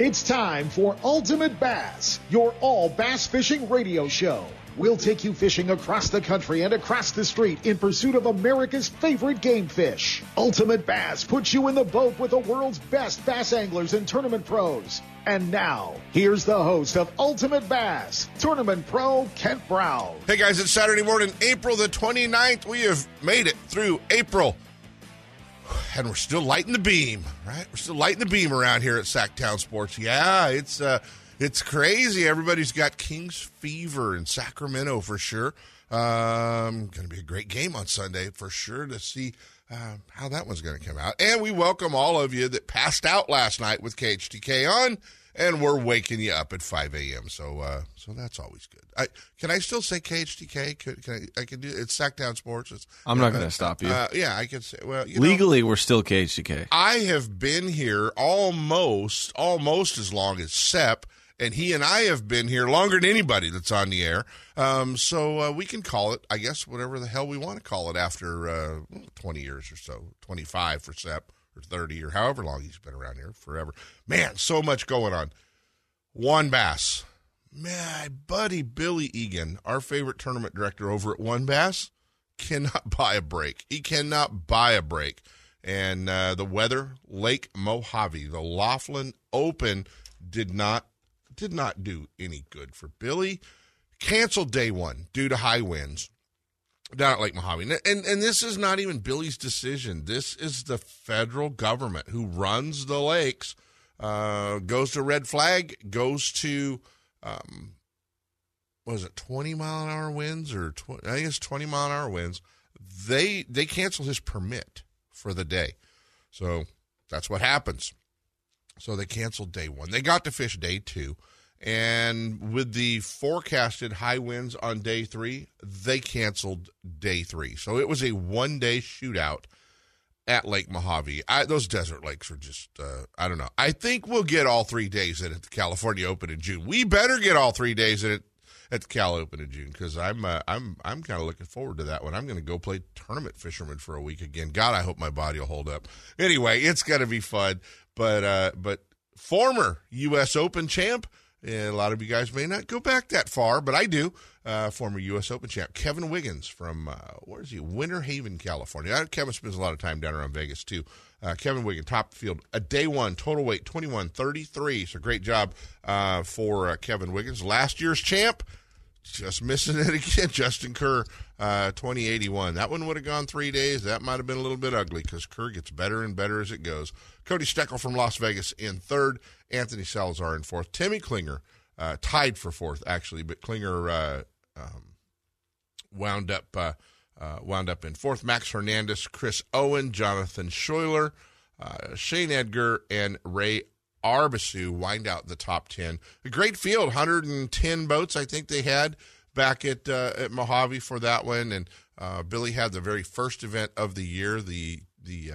It's time for Ultimate Bass, your all bass fishing radio show. We'll take you fishing across the country and across the street in pursuit of America's favorite game fish. Ultimate Bass puts you in the boat with the world's best bass anglers and tournament pros. And now, here's the host of Ultimate Bass, Tournament Pro Kent Brown. Hey guys, it's Saturday morning, April the 29th. We have made it through April. And we're still lighting the beam, right? We're still lighting the beam around here at Sacktown Sports. Yeah, it's uh it's crazy. Everybody's got Kings fever in Sacramento for sure. Um, going to be a great game on Sunday for sure to see uh, how that one's going to come out. And we welcome all of you that passed out last night with KHTK on, and we're waking you up at 5 a.m. So, uh, so that's always good. I, can I still say KHTK? Can, can I, I can do it's Sacktown Sports. It's, I'm not going to stop you. Uh, yeah, I can say. Well, you know, legally, we're still KHTK. I have been here almost almost as long as Sep and he and I have been here longer than anybody that's on the air. Um, so uh, we can call it, I guess, whatever the hell we want to call it after uh, 20 years or so, 25 for Sep or 30 or however long he's been around here, forever. Man, so much going on. WON Bass. My buddy Billy Egan, our favorite tournament director over at WON Bass, cannot buy a break. He cannot buy a break. And uh, the weather, Lake Mojave, the Laughlin Open did not did not do any good for Billy. Canceled day one due to high winds down at Lake Mojave. And, and this is not even Billy's decision. This is the federal government who runs the lakes, uh, goes to red flag, goes to, um, was it 20 mile an hour winds or 20, I it's 20 mile an hour winds. They, they cancel his permit for the day. So that's what happens. So they canceled day one. They got to fish day two. And with the forecasted high winds on day three, they canceled day three. So it was a one day shootout at Lake Mojave. I, those desert lakes are just, uh, I don't know. I think we'll get all three days in at the California Open in June. We better get all three days in it at the Cal Open in June because I'm uh, I'm I'm kind of looking forward to that one. I'm going to go play tournament fisherman for a week again. God, I hope my body will hold up. Anyway, it's going to be fun. But uh, but former U.S. Open champ. A lot of you guys may not go back that far, but I do. Uh, former U.S. Open champ Kevin Wiggins from uh, where is he? Winter Haven, California. Kevin spends a lot of time down around Vegas too. Uh, Kevin Wiggins, top field, a day one, total weight twenty one thirty three. So great job uh, for uh, Kevin Wiggins. Last year's champ, just missing it again. Justin Kerr, uh, 2081. That one would have gone three days. That might have been a little bit ugly because Kerr gets better and better as it goes. Cody Steckel from Las Vegas in third. Anthony Salazar in fourth. Timmy Klinger uh, tied for fourth actually, but Klinger uh, um, wound up uh, uh, wound up in fourth. Max Hernandez, Chris Owen, Jonathan Schuyler, uh, Shane Edgar, and Ray Arbisu wind out the top 10. A great field, 110 boats, I think they had back at, at Mojave for that one. And Billy had the very first event of the year, the, the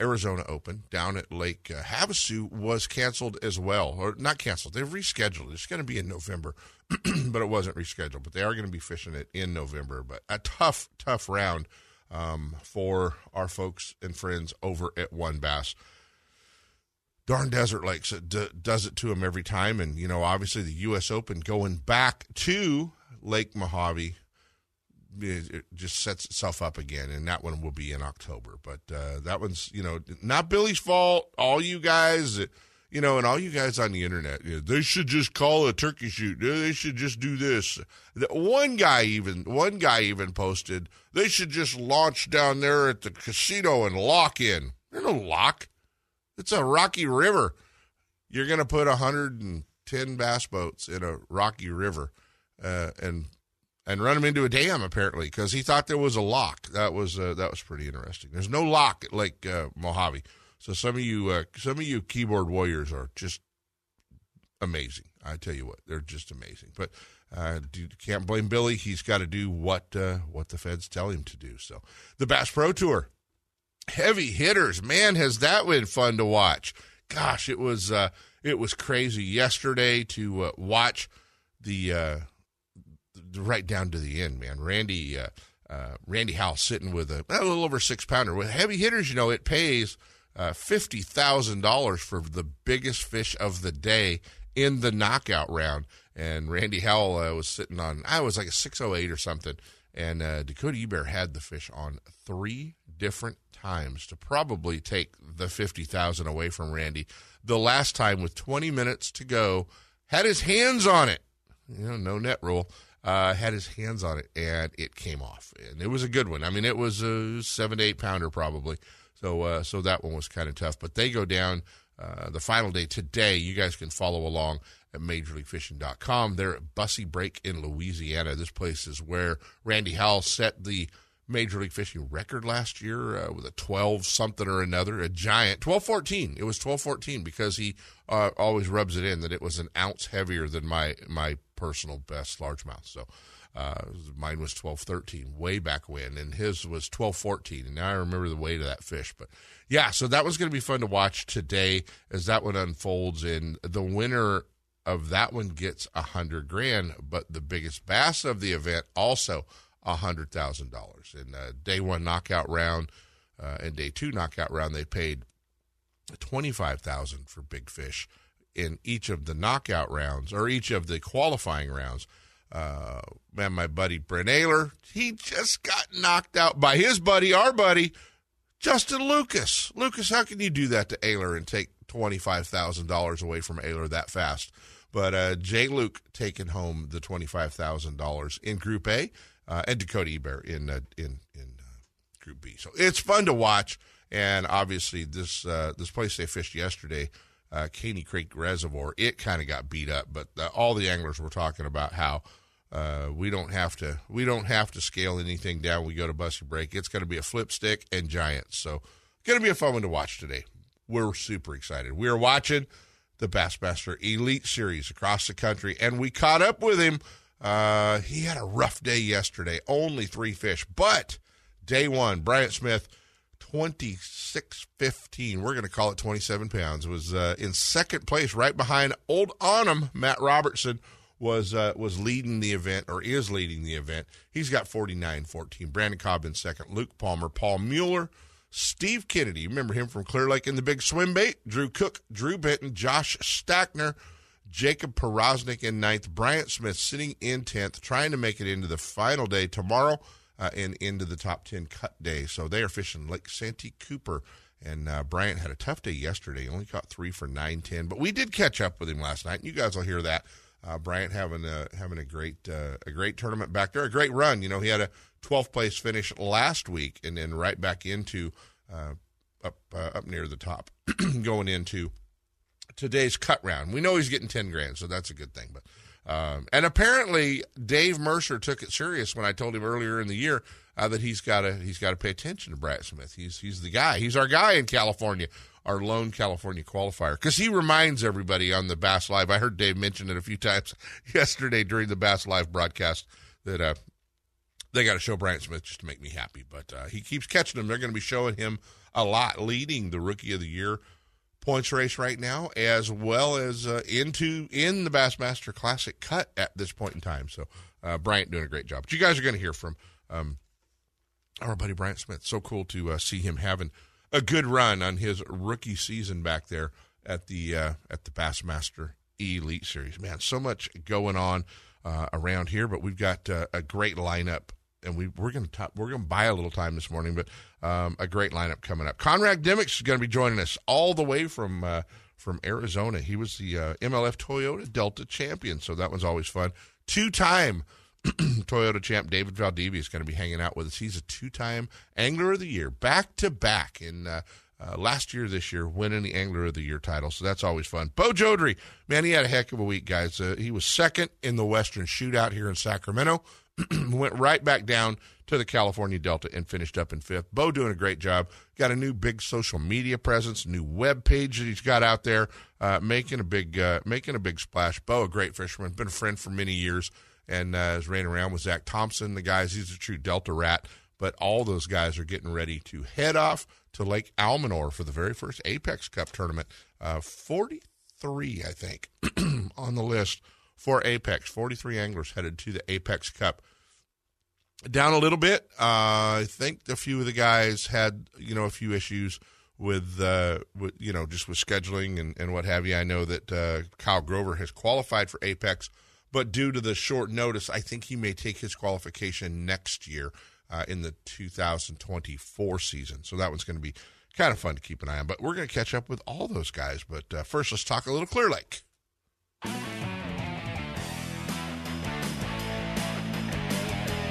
Arizona Open down at Lake uh, Havasu was canceled as well, or not canceled. They've rescheduled. It's going to be in November, but it wasn't rescheduled. But they are going to be fishing it in November. But a tough, tough round um, for our folks and friends over at WON Bass darn Desert Lakes it d- does it to them every time. And, you know, obviously the U.S. Open going back to Lake Mojave it just sets itself up again. And that one will be in October. But uh, that one's, you know, not Billy's fault. All you guys, you know, and all you guys on the internet, you know, they should just call a turkey shoot. They should just do this. One guy even, one guy even posted, they should just launch down there at the casino and lock in. There's no lock. It's a rocky river. You're to put 110 bass boats in a rocky river uh, and and run him into a dam apparently because he thought there was a lock. That was uh, that was pretty interesting. There's no lock at Lake uh, Mojave. So some of you uh, some of you keyboard warriors are just amazing. I tell you what, they're just amazing. But uh, can't blame Billy. He's got to do what uh, what the feds tell him to do. So the Bass Pro Tour heavy hitters. Man, has that been fun to watch. Gosh, it was uh, it was crazy yesterday to uh, watch the, right down to the end. Man, Randy uh, uh, Randy Howell sitting with a, a little over six pounder with heavy hitters. You know, it pays. uh, $50,000 for the biggest fish of the day in the knockout round. And Randy Howell uh, was sitting on, I was like a 608 or something. And uh, Dakota Ebert had the fish on three different times to probably take the 50,000 away from Randy. The last time with 20 minutes to go, had his hands on it. You know, no net rule. Uh, had his hands on it and it came off. And it was a good one. I mean, it was a seven to eight pounder probably. So, uh, so that one was kind of tough. But they go down uh, the final day today. You guys can follow along at MajorLeagueFishing.com. They're at Bussey Brake in Louisiana. This place is where Randy Howell set the Major League Fishing record last year uh, with a 12 something or another, a giant 1214. It was 1214 because he uh, always rubs it in that it was an ounce heavier than my my personal best largemouth. So uh, mine was 1213 way back when, and his was 1214. And now I remember the weight of that fish. But yeah, so that was going to be fun to watch today as that one unfolds. And the winner of that one gets a hundred grand, but the biggest bass of the event also a hundred thousand dollars. In uh, day one knockout round uh, and day two knockout round, they paid twenty five thousand for big fish in each of the knockout rounds or each of the qualifying rounds. Uh, man, my buddy Brent Ehrler, he just got knocked out by his buddy, our buddy, Justin Lucas. Lucas, how can you do that to Ehrler and take twenty five thousand dollars away from Ehrler that fast? But uh, Jay Luke taking home the twenty five thousand dollars in Group A uh, and Dakota Ebert in uh, in in uh, Group B. So it's fun to watch, and obviously this uh, this place they fished yesterday, uh, Caney Creek Reservoir, it kind of got beat up, but uh, all the anglers were talking about how. Uh, we don't have to we don't have to scale anything down. We go to Bussey Brake. It's going to be a flip stick and giants. So going to be a fun one to watch today. We're super excited. We are watching the Bassmaster Elite Series across the country, and we caught up with him uh, he had a rough day yesterday, only three fish, but day one, Bryant Smith, 26.15. We're going to call it 27 pounds. Was uh, in second place, right behind Old Onum. Matt Robertson was uh, was leading the event or is leading the event. He's got 49.14. Brandon Cobb in second. Luke Palmer, Paul Mueller, Steve Kennedy. Remember him from Clear Lake in the Big Swim Bait. Drew Cook, Drew Benton, Josh Stracner. Jacob Powroznik in ninth, Bryant Smith sitting in 10th, trying to make it into the final day tomorrow uh, and into the top 10 cut day. So they are fishing Lake Santee Cooper. And uh, Bryant had a tough day yesterday. Only caught three for 9 10. But we did catch up with him last night. And you guys will hear that. Uh, Bryant having a, having a great uh, a great tournament back there, a great run. You know, he had a 12th place finish last week and then right back into uh, up uh, up near the top going into today's cut round. We know he's getting 10 grand, so that's a good thing. But um, and apparently Dave Mercer took it serious when I told him earlier in the year uh, that he's got to he's got to pay attention to Brad Smith. He's he's the guy. He's our guy in California, our lone California qualifier, because he reminds everybody on the Bass Live. I heard Dave mention it a few times yesterday during the Bass Live broadcast that uh, they got to show Bryant Smith just to make me happy. But uh, he keeps catching them. They're going to be showing him a lot, leading the Rookie of the Year points race right now, as well as uh, into in the Bassmaster Classic cut at this point in time. So uh, Bryant doing a great job. But you guys are going to hear from um, our buddy Bryant Smith. So cool to uh, see him having a good run on his rookie season back there at the uh, at the Bassmaster Elite Series. Man, so much going on uh, around here, but we've got uh, a great lineup and we we're going to we're to buy a little time this morning, but um, a great lineup coming up. Conrad Dimmicks is going to be joining us all the way from uh, from Arizona. He was the uh, MLF Toyota Delta champion, so that was always fun. Two time Toyota champ David Valdivia is going to be hanging out with us. He's a two time Angler of the Year, back to back in. Uh, uh, last year, this year, winning the Angler of the Year title. So that's always fun. Bo Jodry, man, he had a heck of a week, guys. Uh, he was second in the Western Shootout here in Sacramento. went right back down to the California Delta and finished up in fifth. Bo doing a great job. Got a new big social media presence, new web page that he's got out there, uh, making a big uh, making a big splash. Bo, a great fisherman, been a friend for many years, and uh, has ran around with Zach Thompson. The guys, he's a true Delta rat. But all those guys are getting ready to head off to Lake Almanor for the very first Apex Cup tournament. Uh, Forty three, I think, on the list for Apex. 43 anglers headed to the Apex Cup. Down a little bit. Uh, I think a few of the guys had, you know, a few issues with, uh, with you know just with scheduling and, and what have you. I know that uh, Kyle Grover has qualified for Apex, but due to the short notice, I think he may take his qualification next year uh, in the 2024 season. So that one's going to be kind of fun to keep an eye on. But we're going to catch up with all those guys. But uh, first, let's talk a little Clear Lake.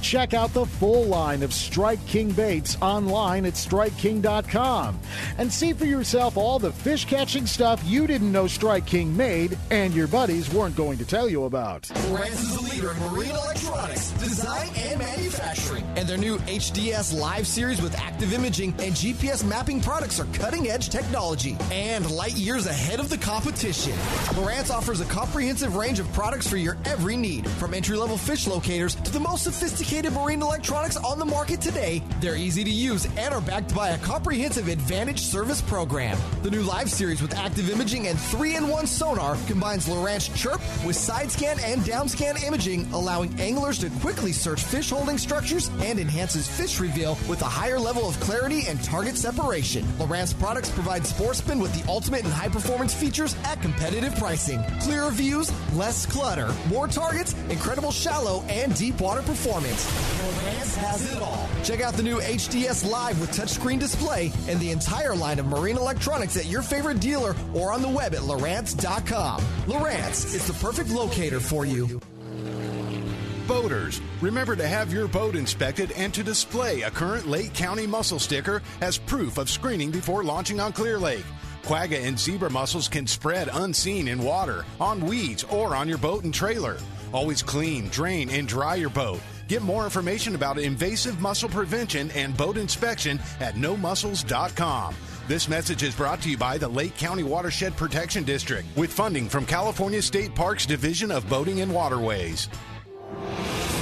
Check out the full line of Strike King baits online at StrikeKing.com and see for yourself all the fish catching stuff you didn't know Strike King made and your buddies weren't going to tell you about. Lowrance is the leader in marine electronics, design, and manufacturing. And their new HDS Live series with active imaging and GPS mapping products are cutting edge technology and light years ahead of the competition. Lowrance offers a comprehensive range of products for your every need, from entry level fish locators to the most sophisticated sophisticated marine electronics on the market today. They're easy to use and are backed by a comprehensive advantage service program. The new live series with active imaging and 3-in-1 sonar combines Lowrance Chirp with side scan and down scan imaging, allowing anglers to quickly search fish holding structures and enhances fish reveal with a higher level of clarity and target separation. Lowrance products provide sportsmen with the ultimate and high performance features at competitive pricing. Clearer views, less clutter, more targets, incredible shallow and deep water performance performance. has it all. Check out the new HDS Live with touchscreen display and the entire line of marine electronics at your favorite dealer or on the web at Lowrance.com. Lowrance is the perfect locator for you. Boaters, remember to have your boat inspected and to display a current Lake County mussel sticker as proof of screening before launching on Clear Lake. Quagga and zebra mussels can spread unseen in water, on weeds, or on your boat and trailer. Always clean, drain, and dry your boat. Get more information about invasive mussel prevention and boat inspection at nomussels.com. This message is brought to you by the Lake County Watershed Protection District with funding from California State Parks Division of Boating and Waterways.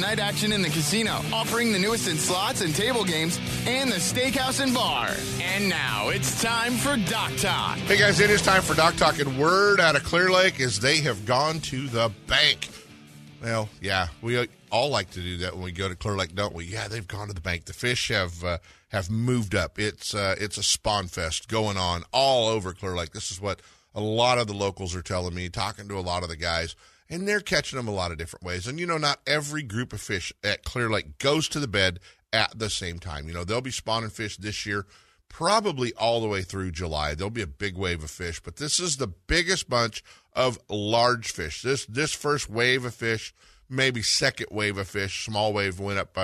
night action in the casino, offering the newest in slots and table games, and the steakhouse and bar. And now it's time for Dock Talk. Hey guys, it is time for Dock Talk, and word out of Clear Lake is they have gone to the bank. Well, yeah, we all like to do that when we go to Clear Lake, don't we? Yeah, they've gone to the bank. The fish have uh, have moved up. It's uh, it's a spawn fest going on all over Clear Lake. This is what a lot of the locals are telling me. Talking to a lot of the guys and they're catching them a lot of different ways. And you know, not every group of fish at Clear Lake goes to the bed at the same time. You know, they'll be spawning fish this year, probably all the way through July. There'll be a big wave of fish, but this is the biggest bunch of large fish. This this first wave of fish, maybe second wave of fish, small wave went up.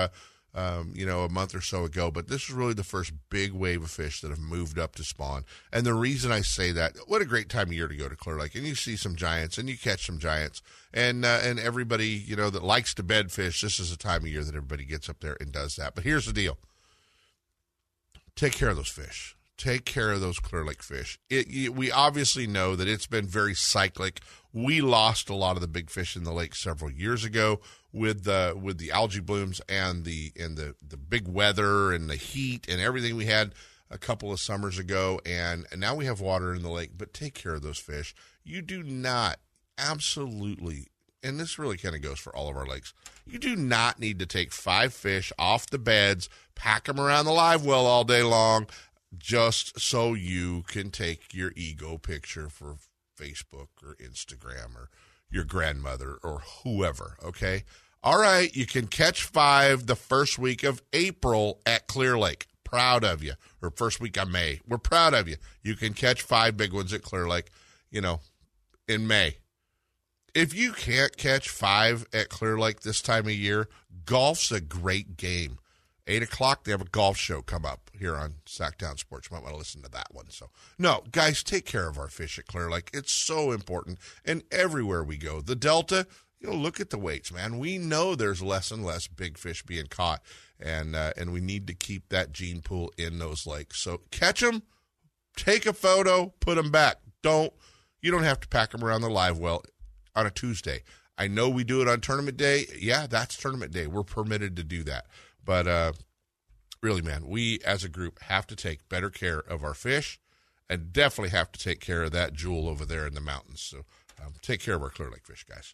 Um, you know, a month or so ago. But this is really the first big wave of fish that have moved up to spawn. And the reason I say that, what a great time of year to go to Clear Lake, and you see some giants, and you catch some giants, and uh, and everybody you know that likes to bed fish. This is a time of year that everybody gets up there and does that. But here's the deal: take care of those fish. Take care of those Clear Lake fish. It, we obviously know that it's been very cyclic. We lost a lot of the big fish in the lake several years ago with the with the algae blooms and the and the the big weather and the heat and everything we had a couple of summers ago and, and now we have water in the lake but take care of those fish you do not absolutely and this really kind of goes for all of our lakes you do not need to take five fish off the beds pack them around the live well all day long just so you can take your ego picture for facebook or instagram or your grandmother or whoever, okay? All right, you can catch five the first week of April at Clear Lake. Proud of you. Or first week of May. We're proud of you. You can catch five big ones at Clear Lake, you know, in May. If you can't catch five at Clear Lake this time of year, golf's a great game. Eight o'clock, they have a golf show come up here on Sacktown Sports. You might want to listen to that one. So, no, guys, take care of our fish at Clear Lake. It's so important. And everywhere we go, the Delta, you know, look at the weights, man. We know there's less and less big fish being caught, and uh, and we need to keep that gene pool in those lakes. So catch them, take a photo, put them back. Don't you don't have to pack them around the live well on a Tuesday. I know we do it on tournament day. Yeah, that's tournament day. We're permitted to do that. But uh, really, man, we as a group have to take better care of our fish and definitely have to take care of that jewel over there in the mountains. So um, take care of our Clear Lake fish, guys.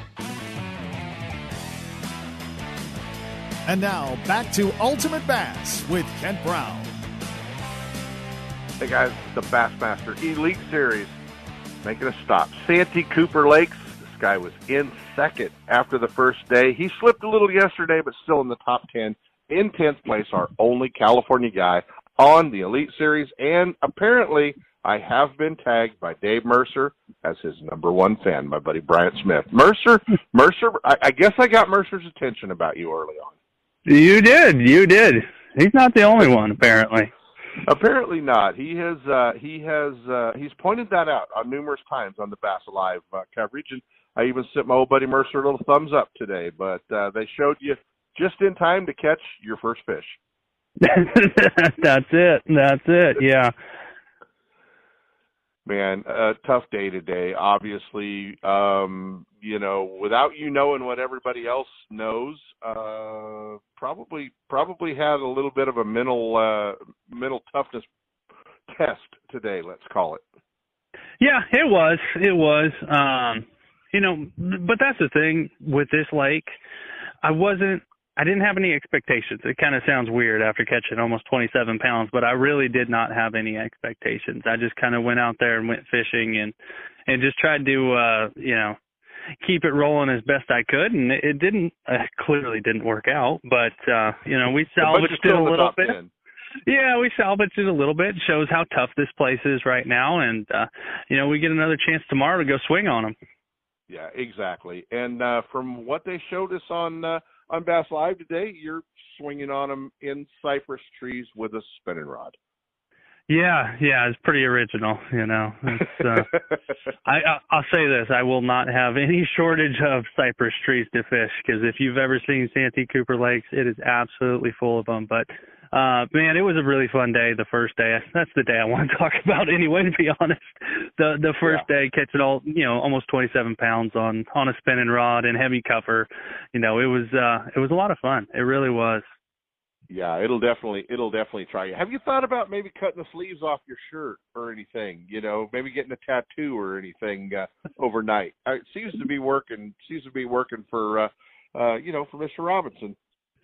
And now back to Ultimate Bass with Kent Brown. Hey guys, the Bassmaster Elite Series making a stop. Santee Cooper Lakes. This guy was in second after the first day. He slipped a little yesterday, but still in the top 10. In 10th place, our only California guy on the Elite Series. And apparently, I have been tagged by Dave Mercer as his number one fan, my buddy Bryant Smith. Mercer, Mercer, I, I guess I got Mercer's attention about you early on. You did. You did. He's not the only one, apparently. Apparently not. He has uh, he has uh, he's pointed that out on numerous times on the Bass Alive uh, coverage, and I even sent my old buddy Mercer a little thumbs up today. But uh, they showed you just in time to catch your first fish. That's it. That's it. Yeah. Man, a tough day today. Obviously, um, you know, without you knowing what everybody else knows, uh, probably probably had a little bit of a mental uh, mental toughness test today. Let's call it. Yeah, it was. It was. Um, you know, but that's the thing with this lake. I wasn't I didn't have any expectations. It kind of sounds weird after catching almost 27 pounds, but I really did not have any expectations. I just kind of went out there and went fishing and and just tried to uh, you know keep it rolling as best I could, and it, it didn't uh, clearly didn't work out, but uh, you know we salvaged it a little bit. 10. Yeah, we salvaged it a little bit. Shows how tough this place is right now, and uh, you know we get another chance tomorrow to go swing on them. Yeah, exactly. And uh, from what they showed us on uh, on Bass Live today, you're swinging on them in cypress trees with a spinning rod. Yeah, yeah, it's pretty original, you know. It's, uh, I, I I'll say this: I will not have any shortage of cypress trees to fish because if you've ever seen Santee Cooper Lakes, it is absolutely full of them. But uh man, it was a really fun day. The first day, that's the day I want to talk about anyway. To be honest, the the first Yeah. day catching all you know almost 27 pounds on on a spinning rod and heavy cover, you know, it was uh it was a lot of fun. It really was. Yeah, it'll definitely it'll definitely try you. Have you thought about maybe cutting the sleeves off your shirt or anything? You know, maybe getting a tattoo or anything uh, overnight. It seems to be working. Seems to be working for uh, uh, you know for Mr. Robinson.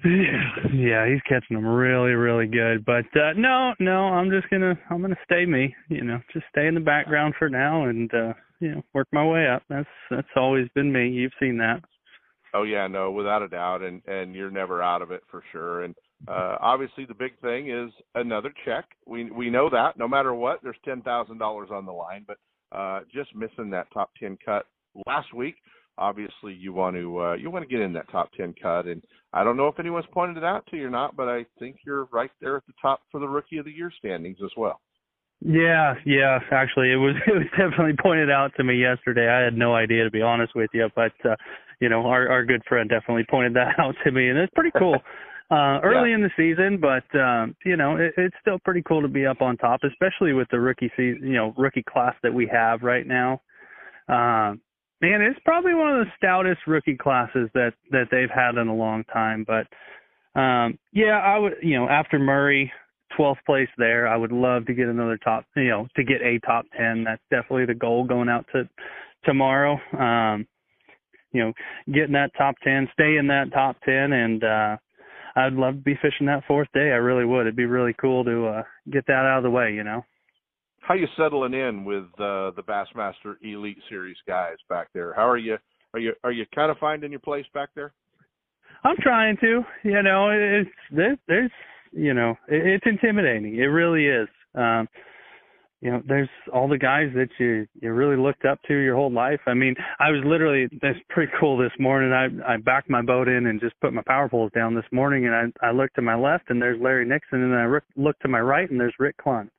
Yeah, yeah, he's catching them really, really good. But uh no, no, I'm just gonna I'm gonna stay me, you know, just stay in the background for now and uh you know, work my way up. That's that's always been me. You've seen that. Oh yeah, no, without a doubt, and and you're never out of it for sure. And Uh, obviously, the big thing is another check. We we know that no matter what, there's ten thousand dollars on the line. But uh, just missing that top ten cut last week, obviously you want to uh, you want to get in that top ten cut. And I don't know if anyone's pointed it out to you or not, but I think you're right there at the top for the rookie of the year standings as well. Yeah, yeah. Actually, it was it was definitely pointed out to me yesterday. I had no idea to be honest with you, but uh, you know, our our good friend definitely pointed that out to me, and it's pretty cool. Uh early yeah. in the season, but um, you know, it, it's still pretty cool to be up on top, especially with the rookie season, you know, rookie class that we have right now. Um, man, it's probably one of the stoutest rookie classes that that they've had in a long time. But um, yeah, I would, you know, after Murray, 12th place there, I would love to get another top, you know, to get a top 10. That's definitely the goal going out to tomorrow. Um, you know, getting that top 10, stay in that top 10, and uh, I'd love to be fishing that fourth day. I really would. It'd be really cool to uh get that out of the way, you know. How you settling in with uh the Bassmaster Elite Series guys back there? How are you are you are you kind of finding your place back there? I'm trying to. You know, it's there's, there's you know, it's intimidating. It really is. Um you know, there's all the guys that you you really looked up to your whole life. I mean, I was literally that's pretty cool this morning. I I backed my boat in and just put my power poles down this morning, and I I looked to my left and there's Larry Nixon, and then I looked to my right and there's Rick Clunn.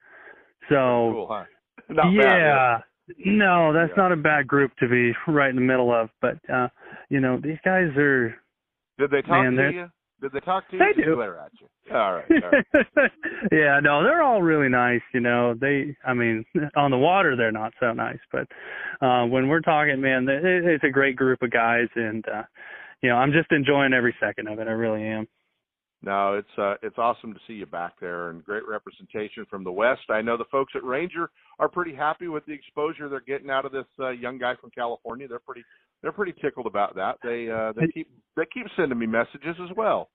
So cool, huh? Yeah. Bad, no, that's yeah. not a bad group to be right in the middle of. But uh, you know, these guys are. Did they talk man, to you? Did they talk to you? They do. Glare at you. All right. All right. yeah, no, they're all really nice. You know, they. I mean, on the water they're not so nice, but uh when we're talking, man, it's a great group of guys, and uh you know, I'm just enjoying every second of it. I really am. No, it's uh, it's awesome to see you back there and great representation from the West. I know the folks at Ranger are pretty happy with the exposure they're getting out of this uh, young guy from California. They're pretty they're pretty tickled about that. They uh, they keep they keep sending me messages as well.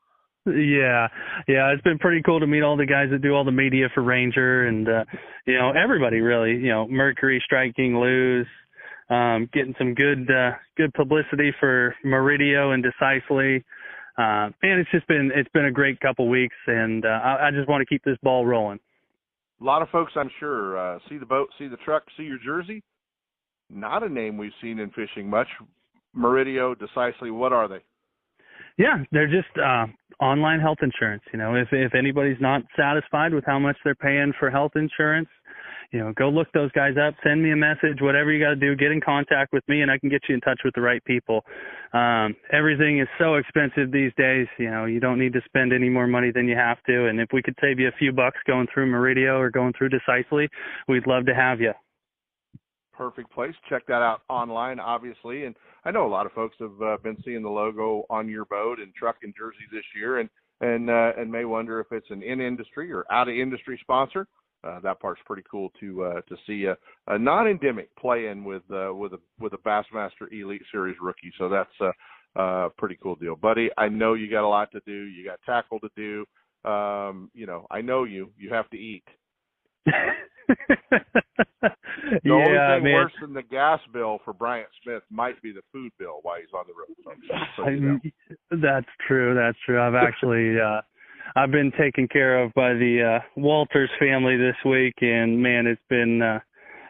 Yeah, yeah, it's been pretty cool to meet all the guys that do all the media for Ranger, and uh, you know everybody really. You know, Mercury, Strike King, Lew's, um, getting some good uh, good publicity for Meridio and Decisely uh, man, it's just been it's been a great couple weeks, and uh, I, I just want to keep this ball rolling. A lot of folks, I'm sure, uh, see the boat, see the truck, see your jersey. Not a name we've seen in fishing much. Meridio, Decisely, what are they? Yeah, they're just uh, online health insurance. You know, if if anybody's not satisfied with how much they're paying for health insurance, you know, go look those guys up, send me a message, whatever you got to do, get in contact with me and I can get you in touch with the right people. Um, everything is so expensive these days, you know, you don't need to spend any more money than you have to. And if we could save you a few bucks going through Meridio or going through Decisely, we'd love to have you. Perfect place. Check that out online, obviously. And I know a lot of folks have uh, been seeing the logo on your boat and truck and jersey this year and, and, uh, and may wonder if it's an in industry or out of industry sponsor uh, that part's pretty cool to uh, to see a, a non-endemic playing with uh, with a with a Bassmaster Elite Series rookie. So that's a, a pretty cool deal, buddy. I know you got a lot to do. You got tackle to do. Um, you know, I know you. You have to eat. the yeah, only thing man. worse than the gas bill for Bryant Smith might be the food bill while he's on the road. So, you know. That's true. That's true. I've actually uh I've been taken care of by the uh Walters family this week and man it's been uh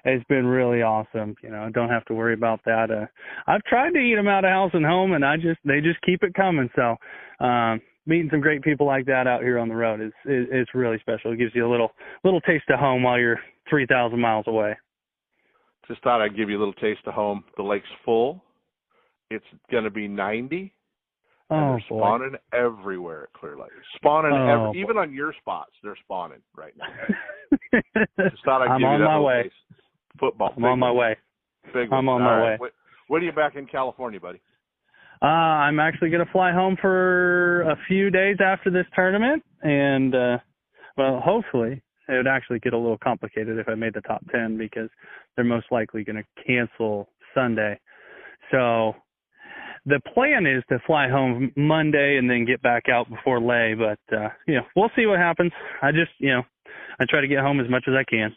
it's been really awesome. You know, don't have to worry about that. Uh I've tried to eat them out of house and home and I just they just keep it coming. So um meeting some great people like that out here on the road is is it's really special. It gives you a little little taste of home while you're 3000 miles away. Just thought I'd give you a little taste of home. The lake's full. It's going to be 90 Oh, and they're boy. spawning everywhere at Clear Lake. Spawning Oh, every, even on your spots, they're spawning right now. Just thought I'd I'm give on you that my way. taste. Football. I'm on my way. Big I'm one. on my All way. right. When, when are you back in California, buddy? Uh, I'm actually going to fly home for a few days after this tournament, and uh, well, hopefully it would actually get a little complicated if I made the top ten because they're most likely going to cancel Sunday. So the plan is to fly home Monday and then get back out before lay, but uh, you know we'll see what happens. I just you know I try to get home as much as I can.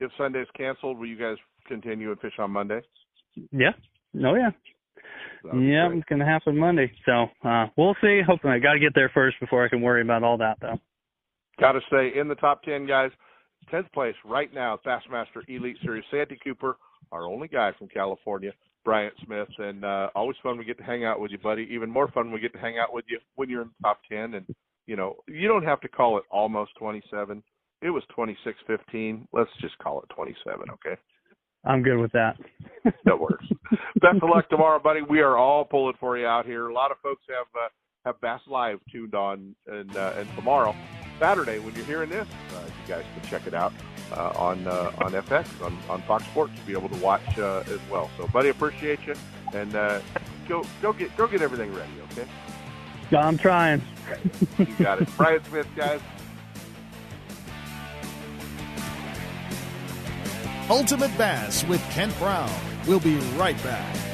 If Sunday's canceled, will you guys continue and fish on Monday? Yeah. Oh yeah. Yeah, it's gonna happen Monday. So uh we'll see. Hopefully, I got to get there first before I can worry about all that, though. Got to stay in the top 10, guys. 10th place right now, Bassmaster Elite Series. Santee Cooper, our only guy from California, Bryant Smith, and uh, always fun we get to hang out with you, buddy. Even more fun we get to hang out with you when you're in the top 10. And, you know, you don't have to call it almost 27. It was 26-15. Let's just call it 27, okay? I'm good with that. That works. Best of luck tomorrow, buddy. We are all pulling for you out here. A lot of folks have uh, have Bass Live tuned on, and uh, and tomorrow, Saturday, when you're hearing this, uh, you guys can check it out uh, on uh, on FX on, on Fox Sports. To be able to watch uh, as well. So, buddy, appreciate you, and uh, go go get go get everything ready. Okay, I'm trying. you got it. Bryant Smith, guys. Ultimate Bass with Kent Brown. We'll be right back.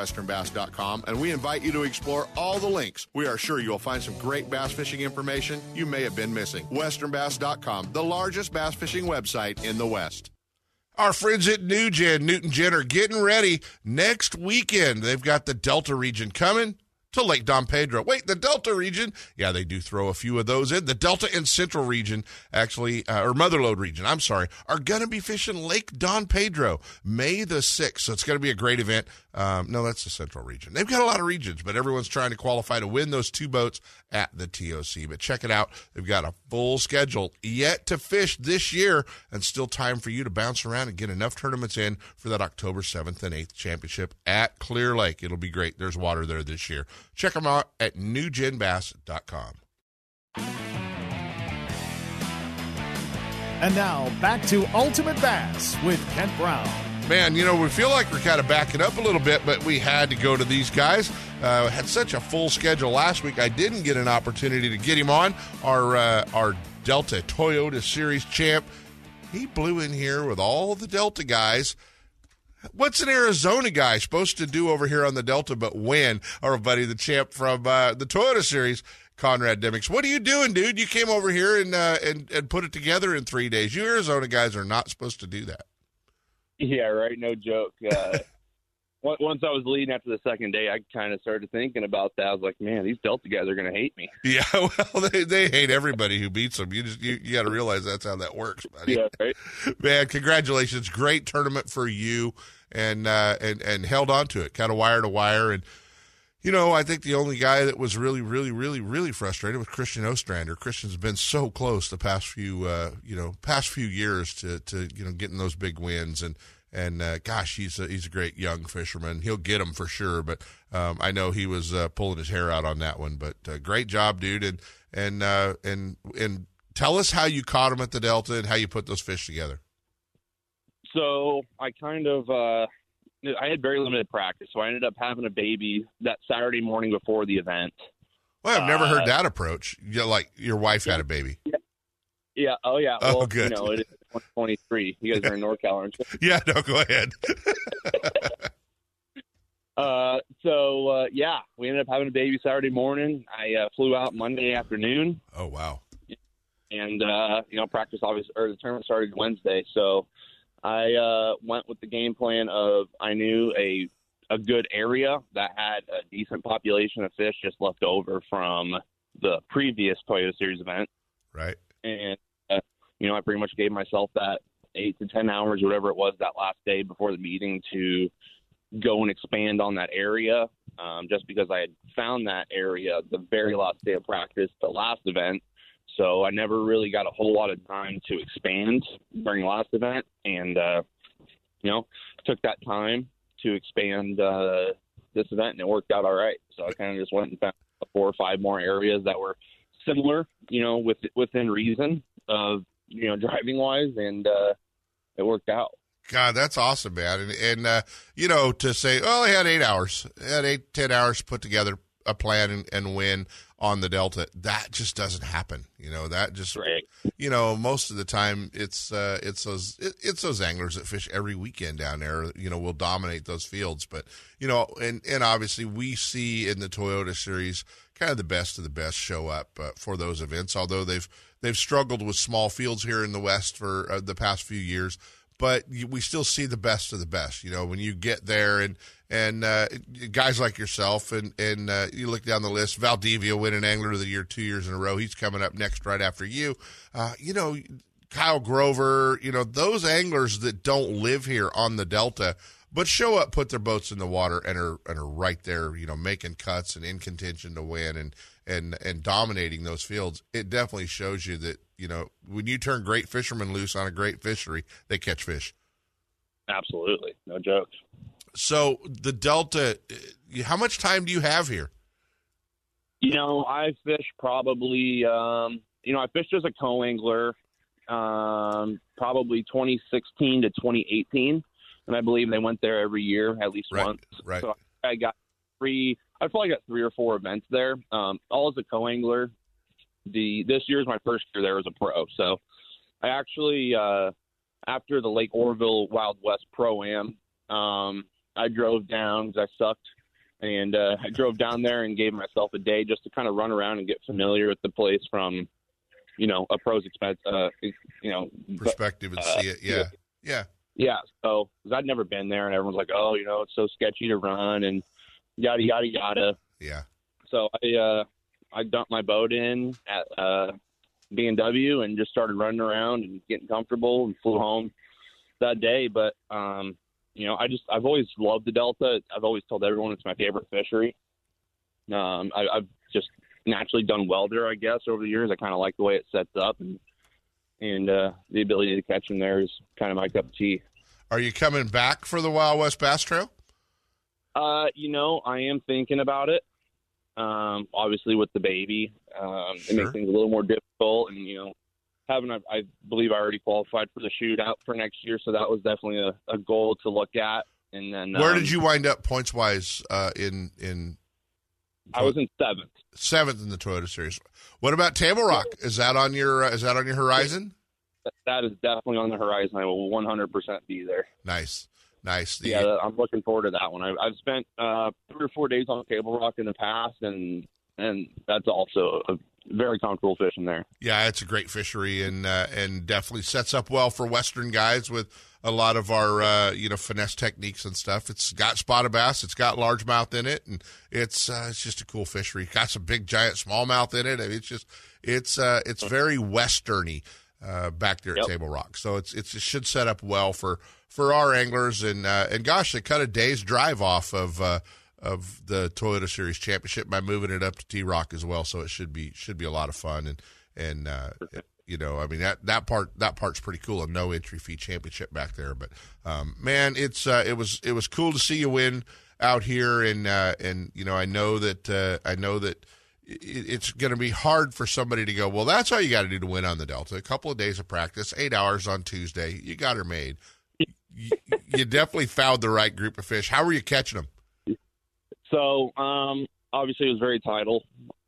westernbass.com, and we invite you to explore all the links. We are sure you'll find some great bass fishing information you may have been missing. westernbass.com, the largest bass fishing website in the West. Our friends at NewGen, Newton Gen, are getting ready next weekend. They've got the Delta region coming to Lake Don Pedro. Wait, the Delta region? Yeah, they do throw a few of those in. The Delta and Central region, actually, uh, or Motherlode region, I'm sorry, are going to be fishing Lake Don Pedro May the 6th. So it's going to be a great event. Um, no, that's the Central region. They've got a lot of regions, but everyone's trying to qualify to win those two boats at the TOC. But check it out. They've got a full schedule yet to fish this year and still time for you to bounce around and get enough tournaments in for that October 7th and 8th championship at Clear Lake. It'll be great. There's water there this year. Check them out at newgenbass.com. And now back to Ultimate Bass with Kent Brown. Man, you know, we feel like we're kind of backing up a little bit, but we had to go to these guys. Uh, had such a full schedule last week. I didn't get an opportunity to get him on. Our uh, our Delta Toyota Series champ. He blew in here with all the Delta guys. What's an Arizona guy supposed to do over here on the Delta but win? Our buddy, the champ from uh, the Toyota Series, Conrad Demings. What are you doing, dude? You came over here and uh, and and put it together in three days. You Arizona guys are not supposed to do that. Yeah, right. No joke. Uh, once I was leading after the second day, I kind of started thinking about that. I was like, man, these Delta guys are going to hate me. Yeah, well, they, they hate everybody who beats them. You just you, you got to realize that's how that works, buddy. Yeah, right. Man, congratulations! Great tournament for you, and uh, and and held on to it, kind of wire to wire. And you know, I think the only guy that was really, really, really, really frustrated was Christian Ostrander. Christian's been so close the past few, uh, you know, past few years to to you know getting those big wins and. And uh, gosh, he's a, he's a great young fisherman. He'll get them for sure. But um, I know he was uh, pulling his hair out on that one. But uh, great job, dude. And and uh, and and tell us how you caught him at the Delta and how you put those fish together. So I kind of uh, I had very limited practice, so I ended up having a baby that Saturday morning before the event. Well, I've never heard Uh, that approach. You like your wife had a baby. Yeah. Oh, yeah. Oh, Well, good. You know, it is 2023. You guys are in NorCal, aren't you? Yeah, no, go ahead. Uh, so uh, yeah, we ended up having a baby Saturday morning. I uh, flew out Monday afternoon, Oh wow. and uh, you know, practice obviously or the tournament started Wednesday. So I uh, went with the game plan of I knew a a good area that had a decent population of fish just left over from the previous Toyota Series event, Right. And uh, you know, I pretty much gave myself that eight to ten hours, whatever it was, that last day before the meeting to go and expand on that area. Um, just because I had found that area the very last day of practice, the last event, so I never really got a whole lot of time to expand during the last event, and uh, you know, took that time to expand uh, this event, and it worked out all right. So I kind of just went and found four or five more areas that were similar, you know, with within reason of you know driving wise, and uh, it worked out. God, that's awesome, man. And, and uh, you know, to say, oh, I had eight hours, they had eight, ten hours to put together a plan and, and win on the Delta. That just doesn't happen. You know, that just, Right. you know, most of the time it's uh, it's those it, it's those anglers that fish every weekend down there. You know, will dominate those fields. But you know, and and obviously we see in the Toyota Series kind of the best of the best show up uh, for those events. Although they've they've struggled with small fields here in the West for uh, the past few years but we still see the best of the best. You know, when you get there and and uh, guys like yourself and and uh, you look down the list, Valdivia winning Angler of the Year two years in a row. He's coming up next right after you. Uh, you know, Kyle Grover. You know, those anglers that don't live here on the Delta. But show up, put their boats in the water, and are and are right there, you know, making cuts and in contention to win, and and and dominating those fields. It definitely shows you that you know when you turn great fishermen loose on a great fishery, they catch fish. Absolutely, no joke. So the Delta, uh, how much time do you have here? You know, I fish probably. Um, you know, I fished as a co-angler, um, probably 2016 to 2018, and I believe they went there every year at least Right, once. right. So I got three. I probably got three or four events there. Um, all as a co-angler. The this year is my first year there as a pro. So I actually uh, after the Lake Oroville Wild West Pro Am, um, I drove down because I sucked, and uh, I drove down there and gave myself a day just to kind of run around and get familiar with the place from, you know, a pro's expense. Uh, you know, Perspective and uh, see it. Yeah, yeah. yeah. Yeah, so, because I'd never been there, and everyone's like, "Oh, you know, it's so sketchy to run," and yada yada yada. Yeah. So I uh, I dumped my boat in at uh, B and W and just started running around and getting comfortable and flew home that day. But um, you know, I just I've always loved the Delta. I've always told everyone it's my favorite fishery. Um, I, I've just naturally done well there, I guess, over the years. I kind of like the way it sets up and and uh, the ability to catch them there is kind of my cup of tea. Are you coming back for the Wild West Bass Trail? Uh, you know, I am thinking about it. Um, obviously with the baby, um, it makes things a little more difficult. And you know, having I, I believe I already qualified for the shootout for next year, so that was definitely a, a goal to look at. And then Where um, did you wind up points wise uh, in in I was in seventh. seventh in the Toyota Series? What about Table Rock? Is that on your uh, is that on your horizon? That- is definitely on the horizon. I will 100% be there. Nice, nice. The- Yeah, I'm looking forward to that one. I, I've spent uh, three or four days on Table Rock in the past, and and that's also a very comfortable fishing there. Yeah, it's a great fishery and uh, and definitely sets up well for Western guys with a lot of our uh, you know finesse techniques and stuff. It's got spotted bass, it's got largemouth in it, and it's uh, it's just a cool fishery. Got some big giant smallmouth in it. I mean, it's just it's uh, it's very westerny uh, back there at Yep. Table Rock. So it's it's it should set up well for for our anglers and uh, and gosh, they cut a day's drive off of. Uh, of the Toyota Series Championship by moving it up to T Rock as well, so it should be should be a lot of fun and and uh, you know I mean that that part that part's pretty cool a no entry fee championship back there, but um, man it's uh, it was it was cool to see you win out here and uh, and you know I know that uh, I know that it's going to be hard for somebody to go well that's all you got to do to win on the Delta a couple of days of practice eight hours on Tuesday you got her made you, you definitely found the right group of fish. How were you catching them? So, um, obviously, it was very tidal.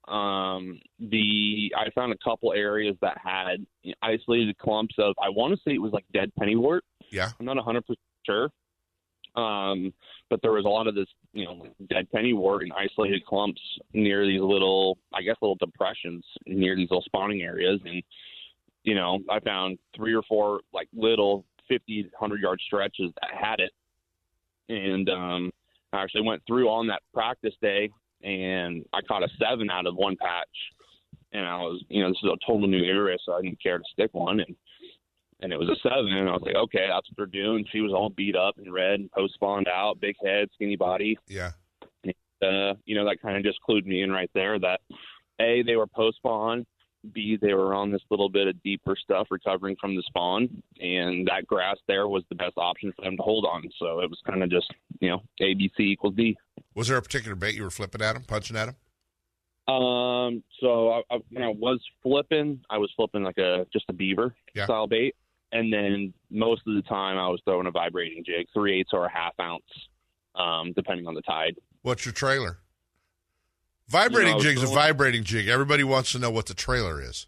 Um, the I found a couple areas that had isolated clumps of. I want to say it was like dead pennywort. Yeah, I'm not 100 percent sure. Um, but there was a lot of this, you know, dead pennywort and isolated clumps near these little, I guess, little depressions near these little spawning areas. And, you know, I found three or four like little 50, 100 yard stretches that had it. And um, I actually went through on that practice day and I caught a seven out of one patch. And I was, you know, this is a total new area, so I didn't care to stick one. And and it was a seven. And I was like, okay, that's what they're doing. She was all beat up and red and post spawned out, big head, skinny body. Yeah. And, uh, you know, that kind of just clued me in right there that A, they were post spawn. B, they were on this little bit of deeper stuff recovering from the spawn. And that grass there was the best option for them to hold on. So it was kind of just, you know, A, B, C equals D. Was there a particular bait you were flipping at them, punching at them? Um, so I, I, when I was flipping, I was flipping like a just a beaver Yeah. style bait, and then most of the time I was throwing a vibrating jig, three eighths or a half ounce, um, depending on the tide. What's your trailer? Vibrating You know, jig's a vibrating jig. Everybody wants to know what the trailer is.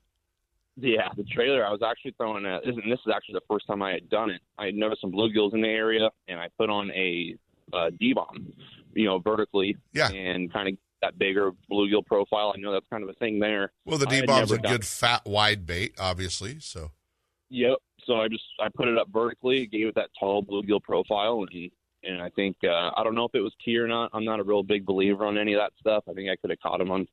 Yeah, the trailer I was actually throwing a, and this is actually the first time I had done it. I had noticed some bluegills in the area, and I put on a uh, D-bomb, you know, vertically, Yeah. and kind of that bigger bluegill profile. I know that's kind of a thing there. Well, the D bomb's a good fat wide bait, obviously. So Yep. So I just I put it up vertically, gave it that tall bluegill profile, and and I think uh, I don't know if it was key or not. I'm not a real big believer on any of that stuff. I think I could have caught him on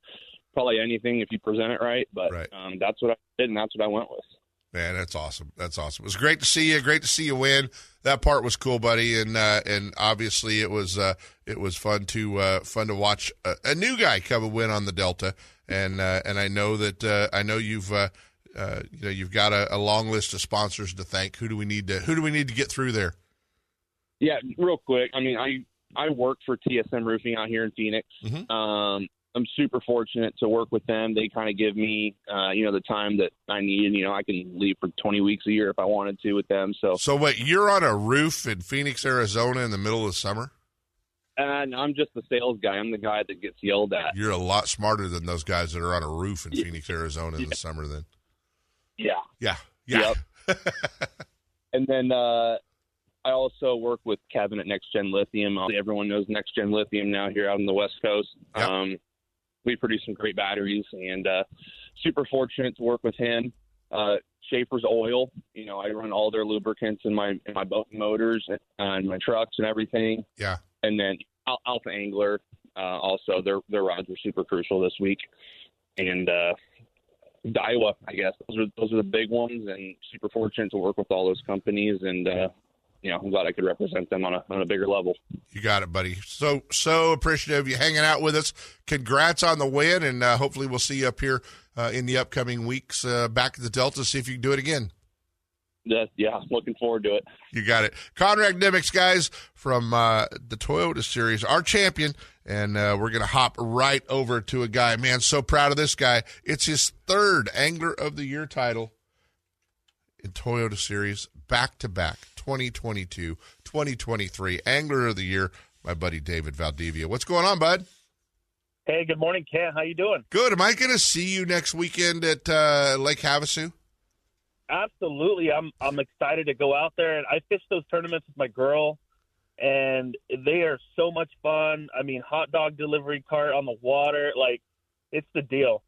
probably anything if you present it right, but um, that's what I did, and that's what I went with. Man, that's awesome. That's awesome. It was great to see you. Great to see you win. That part was cool, buddy, and uh, and obviously it was uh, it was fun to uh, fun to watch a, a new guy come and win on the Delta, and uh, and I know that uh, I know you've uh, uh, you know you've got a, a long list of sponsors to thank. Who do we need to Who do we need to get through there? Yeah, real quick. I mean, I I work for TSM Roofing out here in Phoenix. Um, I'm super fortunate to work with them. They kind of give me, uh, you know, the time that I need. And, you know, I can leave for 20 weeks a year if I wanted to with them. So, So wait, you're on a roof in Phoenix, Arizona, in the middle of the summer. and I'm just the sales guy. I'm the guy that gets yelled at. You're a lot smarter than those guys that are on a roof in Phoenix, Arizona, in the summer. Then, Yeah. yeah, yeah. And then uh, I also work with Kevin at Next Gen Lithium. Everyone knows Next Gen Lithium now here out on the West Coast. Um, we produce some great batteries, and uh, super fortunate to work with him. Uh, Schaeffer's Oil, you know, I run all their lubricants in my in my boat motors and my trucks and everything. Yeah. And then Al- Alpha Angler, uh, also their their rods were super crucial this week, and uh, Daiwa, I guess those are those are the big ones, and super fortunate to work with all those companies, and uh, you know, I'm glad I could represent them on a on a bigger level. You got it, buddy. So so appreciative of you hanging out with us. Congrats on the win, and uh, hopefully we'll see you up here uh, in the upcoming weeks uh, back at the Delta. See if you can do it again. Yeah, yeah, looking forward to it. You got it. Conrad Nimmix, guys, from uh, the Toyota Series, our champion. And uh, we're going to hop right over to a guy. Man, so proud of this guy. It's his third Angler of the Year title in Toyota Series, back to back 2022, 2023. Angler of the Year, my buddy David Valdivia. What's going on, bud? Hey, good morning, Ken. How you doing? Good. Am I going to see you next weekend at uh, Lake Havasu? Absolutely. I'm I'm excited to go out there and I fish those tournaments with my girl and they are so much fun. I mean, hot dog delivery cart on the water, like it's the deal.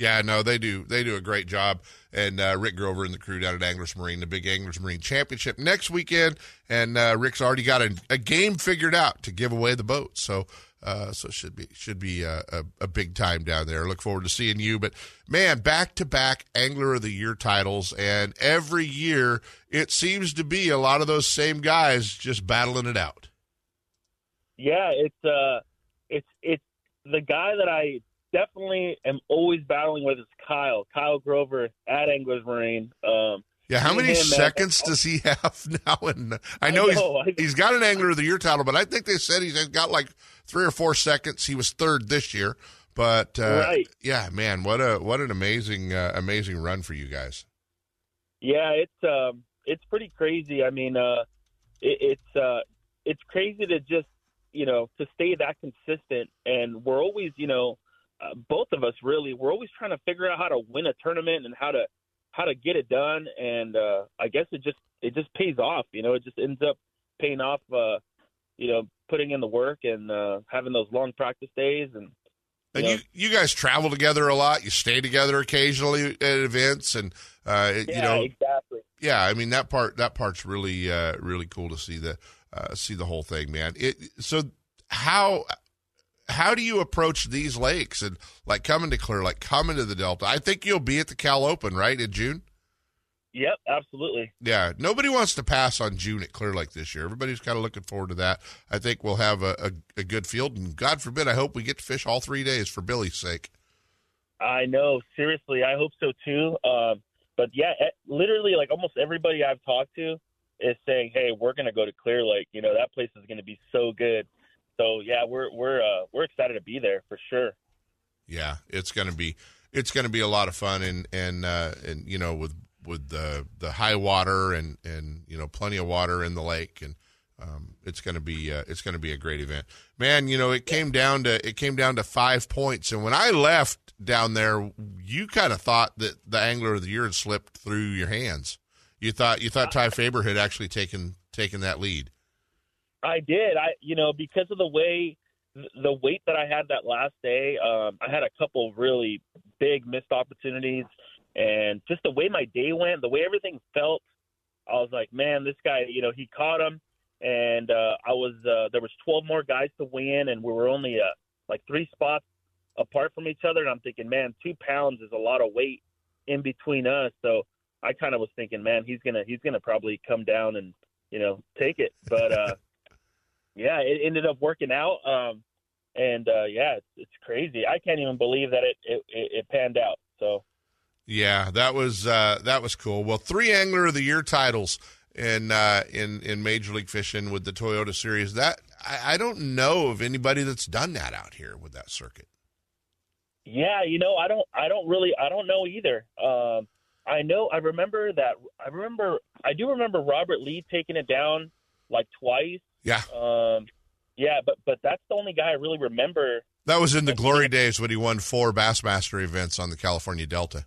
Yeah, no, they do. They do a great job. And uh, Rick Grover and the crew down at Anglers Marine, the big Anglers Marine Championship next weekend. And uh, Rick's already got a, a game figured out to give away the boat. So, uh, so should be should be a, a, a big time down there. Look forward to seeing you. But man, back to back Angler of the Year titles, and every year it seems to be a lot of those same guys just battling it out. Yeah, it's uh it's it's the guy that I definitely am always battling with is Kyle. Kyle Grover at Anglers Marine. Um Yeah, how many him, man, seconds does he have now? And I know, I know, he's, he's got an Angler of the Year title, but I think they said he's got like three or four seconds. He was third this year, but uh, Right. yeah, man, what a what an amazing uh, amazing run for you guys. Yeah, it's um it's pretty crazy. I mean, uh it, it's uh, it's crazy to just you know to stay that consistent, and we're always you know uh, both of us really we're always trying to figure out how to win a tournament and how to how to get it done, and uh, I guess it just it just pays off. You know, it just ends up paying off. Uh, you know, putting in the work and uh, having those long practice days and and you, you guys travel together a lot. You stay together occasionally at events, and uh, yeah, you know, exactly. yeah. I mean that part that part's really uh, really cool to see the uh, see the whole thing, man. It so how how do you approach these lakes and like coming to Clear, like coming to the Delta? I think you'll be at the Cal Open right in June. Yep, absolutely. Yeah, nobody wants to pass on June at Clear Lake this year. Everybody's kind of looking forward to that. I think we'll have a, a, a, good field, and God forbid, I hope we get to fish all three days for Billy's sake. I know, seriously, I hope so too. Um, but yeah, literally, like almost everybody I've talked to is saying, "Hey, we're going to go to Clear Lake. You know, that place is going to be so good." So yeah, we're we're uh, we're excited to be there for sure. Yeah, it's going to be it's to be a lot of fun, and and uh, and you know with with the the high water and and you know plenty of water in the lake and um, it's going to be uh, it's going to be a great event. Man you know it came down to it came down to five points and when i left down there you kind of thought that the angler of the year had slipped through your hands. You thought you thought ty faber had actually taken taken that lead i did. I you know because of the way the weight that i had that last day um, i had a couple really big missed opportunities. And just the way my day went, the way everything felt, I was like, man, this guy, you know, he caught him, and uh, I was uh, there was 12 more guys to win, and we were only uh, like three spots apart from each other, and I'm thinking, man, two pounds is a lot of weight in between us, so I kind of was thinking, man, he's gonna he's gonna probably come down and you know take it, but uh, yeah, it ended up working out. Um, and uh, yeah, it's, it's crazy. I can't even believe that it, it it panned out. So yeah, that was uh, that was cool. Well, three Angler of the Year titles in uh, in in Major League Fishing with the Toyota Series. That I, I don't know of anybody that's done that out here with that circuit. Yeah, you know, I don't, I don't really, I don't know either. Um, I know, I remember that. I remember, I do remember Robert Lee taking it down like twice. Yeah. Um, yeah, but but that's the only guy I really remember. That was in the glory days when he won four Bassmaster events on the California Delta.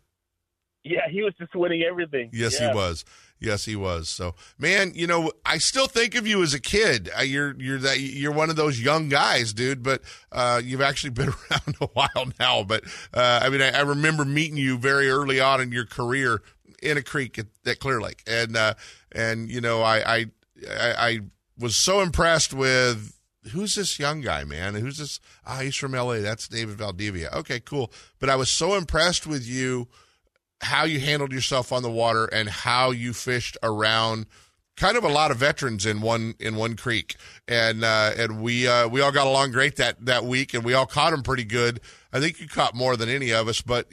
Yeah, he was just winning everything. Yes, yeah. he was. Yes, he was. So, man, you know, I still think of you as a kid. Uh, you're you're that you're one of those young guys, dude. But uh, you've actually been around a while now. But uh, I mean, I, I, remember meeting you very early on in your career in a creek at, at Clear Lake, and uh, and you know, I, I I was so impressed with who's this young guy, man? Who's this? Ah, he's from L.A. That's David Valdivia. Okay, cool. But I was so impressed with you how you handled yourself on the water and how you fished around kind of a lot of veterans in one in one creek and uh, and we uh, we all got along great that that week and we all caught them pretty good i think you caught more than any of us but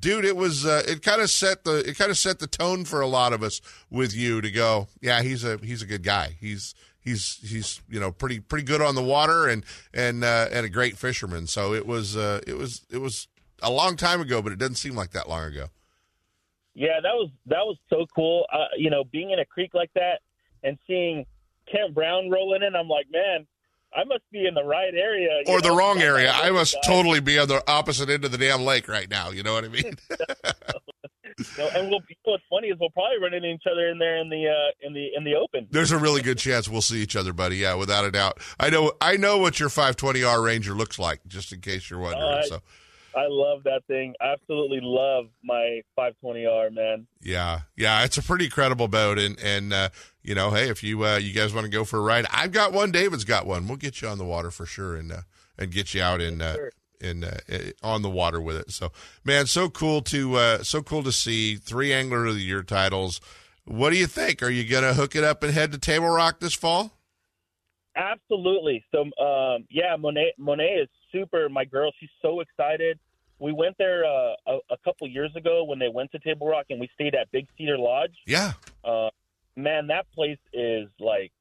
dude it was uh, it kind of set the it kind of set the tone for a lot of us with you to go yeah he's a he's a good guy he's he's he's you know pretty pretty good on the water and and uh, and a great fisherman so it was uh, it was it was a long time ago but it doesn't seem like that long ago yeah, that was that was so cool. Uh, you know, being in a creek like that and seeing Kent Brown rolling in, I'm like, man, I must be in the right area. Or know? the wrong area. I must totally be on the opposite end of the damn lake right now. You know what I mean? no, and we'll, you know what's funny is we'll probably run into each other in there in the uh, in the in the open. There's a really good chance we'll see each other, buddy. Yeah, without a doubt. I know I know what your 520R Ranger looks like, just in case you're wondering. Uh, so I love that thing. I Absolutely love my 520R, man. Yeah, yeah, it's a pretty credible boat, and and uh, you know, hey, if you uh, you guys want to go for a ride, I've got one. David's got one. We'll get you on the water for sure, and uh, and get you out in. Uh, sure. In, uh, on the water with it, so man, so cool to uh, so cool to see three angler of the year titles. What do you think? Are you gonna hook it up and head to Table Rock this fall? Absolutely. So, um, yeah, Monet Monet is super. My girl, she's so excited we went there uh, a, a couple years ago when they went to Table Rock, and we stayed at Big Cedar Lodge. Yeah. Uh, man, that place is like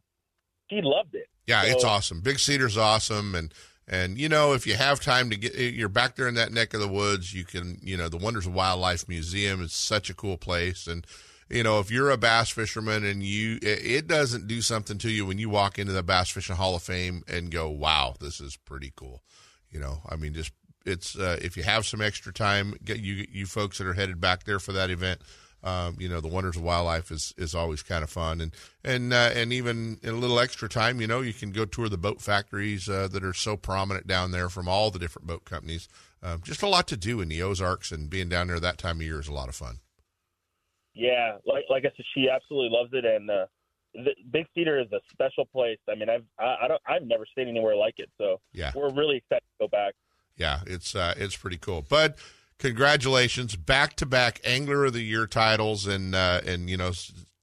he loved it. Yeah, so, it's awesome. Big Cedar's awesome, and and you know if you have time to get, you're back there in that neck of the woods. You can, you know, the Wonders of Wildlife Museum is such a cool place, and you know, if you're a bass fisherman and you, it doesn't do something to you when you walk into the Bass Fishing Hall of Fame and go, wow, this is pretty cool. You know, I mean, just it's uh, if you have some extra time, get you you folks that are headed back there for that event. Um, you know, the Wonders of Wildlife is, is always kind of fun, and and uh, and even in a little extra time, you know, you can go tour the boat factories uh, that are so prominent down there from all the different boat companies. Um, just a lot to do in the Ozarks, and being down there that time of year is a lot of fun. Yeah, like like I said, she absolutely loves it, and uh, the, Big Cedar is a special place. I mean, I've I, I don't I've never stayed anywhere like it, so yeah, we're really excited to go back. Yeah, it's uh, it's pretty cool, but congratulations, back to back Angler of the Year titles, and uh, and you know,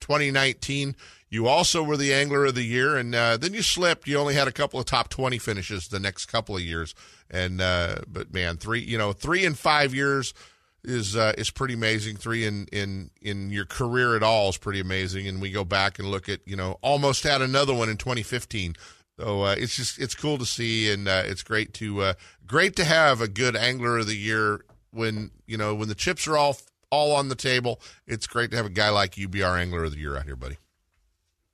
2019. You also were the Angler of the Year, and uh, then you slipped. You only had a couple of top 20 finishes the next couple of years, and uh, but man, three you know three and five years is uh, is pretty amazing. Three in in in your career at all is pretty amazing. And we go back and look at you know almost had another one in 2015. So uh, it's just it's cool to see, and uh, it's great to uh, great to have a good angler of the year when you know when the chips are all all on the table. It's great to have a guy like you be our angler of the year out here, buddy.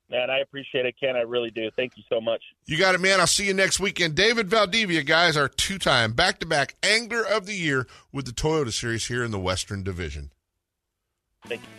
Man, I appreciate it, Ken. I really do. Thank you so much. You got it, man. I'll see you next weekend. David Valdivia, guys, our two-time back-to-back angler of the year with the Toyota Series here in the Western Division. Thank you.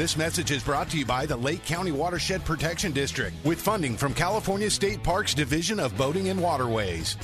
This message is brought to you by the Lake County Watershed Protection District with funding from California State Parks Division of Boating and Waterways.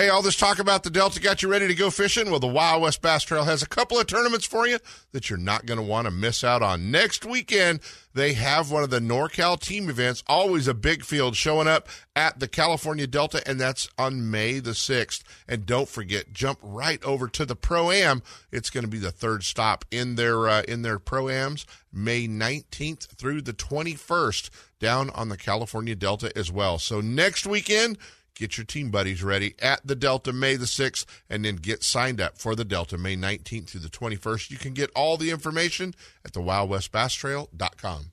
Hey, all this talk about the Delta got you ready to go fishing? Well, the Wild West Bass Trail has a couple of tournaments for you that you're not going to want to miss out on. Next weekend, they have one of the NorCal team events, always a big field showing up at the California Delta, and that's on May the 6th. And don't forget, jump right over to the Pro-Am. It's going to be the third stop in their, uh, in their Pro-Ams, May 19th through the 21st down on the California Delta as well. So next weekend, Get your team buddies ready at the Delta May the 6th and then get signed up for the Delta May 19th through the 21st. You can get all the information at the WildWestBassTrail.com.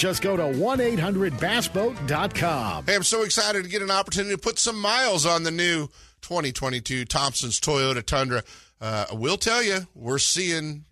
just go to 1 800 bassboat.com. Hey, I'm so excited to get an opportunity to put some miles on the new 2022 Thompson's Toyota Tundra. Uh, we'll tell you, we're seeing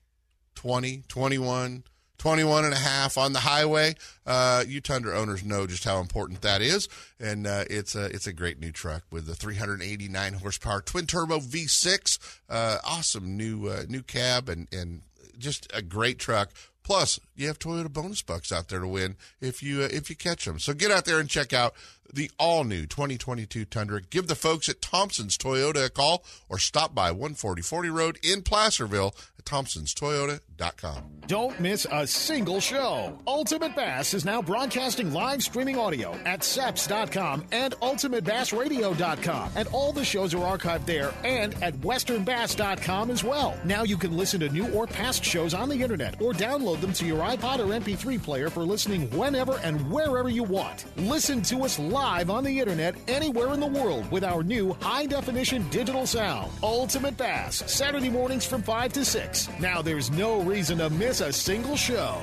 20, 21, 21 and a half on the highway. Uh, you Tundra owners know just how important that is, and uh, it's a it's a great new truck with the 389 horsepower twin turbo V6. Uh, awesome new uh, new cab and and just a great truck. Plus, you have Toyota bonus bucks out there to win if you uh, if you catch them. So get out there and check out the all new 2022 Tundra. Give the folks at Thompson's Toyota a call or stop by 14040 Road in Placerville at thompsonstoyota.com. Don't miss a single show. Ultimate Bass is now broadcasting live streaming audio at seps.com and ultimatebassradio.com. And all the shows are archived there and at westernbass.com as well. Now you can listen to new or past shows on the internet or download them to your iPod or MP3 player for listening whenever and wherever you want. Listen to us live on the internet anywhere in the world with our new high definition digital sound. Ultimate Bass, Saturday mornings from 5 to 6. Now there's no reason to miss a single show.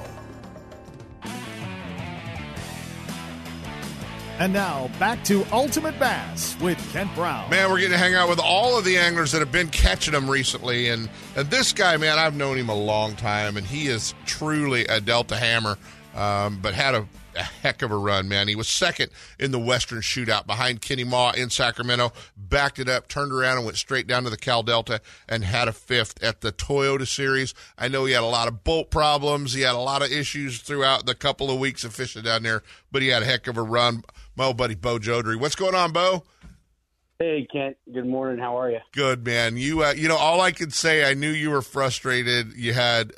And now back to Ultimate Bass with Kent Brown. Man, we're getting to hang out with all of the anglers that have been catching them recently, and and this guy, man, I've known him a long time, and he is truly a Delta hammer. Um, but had a, a heck of a run, man. He was second in the Western Shootout behind Kenny Maw in Sacramento. Backed it up, turned around, and went straight down to the Cal Delta and had a fifth at the Toyota Series. I know he had a lot of bolt problems. He had a lot of issues throughout the couple of weeks of fishing down there, but he had a heck of a run. My old buddy Beau Joudrey. What's going on, Beau? Hey Kent, good morning. How are you? Good man. You uh, you know all I could say. I knew you were frustrated. You had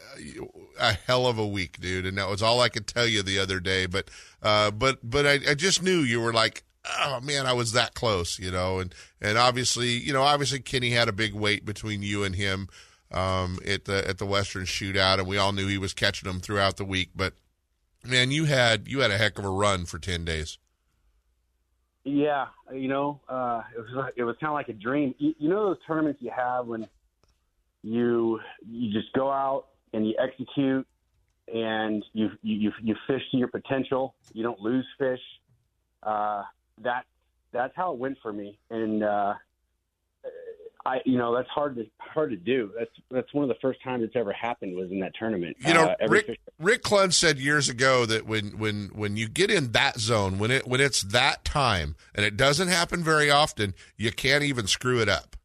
a hell of a week, dude, and that was all I could tell you the other day. But uh, but but I, I just knew you were like, oh man, I was that close, you know. And and obviously, you know, obviously Kenny had a big weight between you and him um, at the at the Western Shootout, and we all knew he was catching them throughout the week. But man, you had you had a heck of a run for ten days. Yeah, you know, uh, it was it was kind of like a dream. You, you know those tournaments you have when you you just go out and you execute and you you you fish to your potential. You don't lose fish. Uh, that that's how it went for me, and uh, I you know that's hard to hard to do. That's that's one of the first times it's ever happened was in that tournament. You know, uh, Rick fish- Rick Clunn said years ago that when when when you get in that zone, when it when it's that time, and it doesn't happen very often, you can't even screw it up.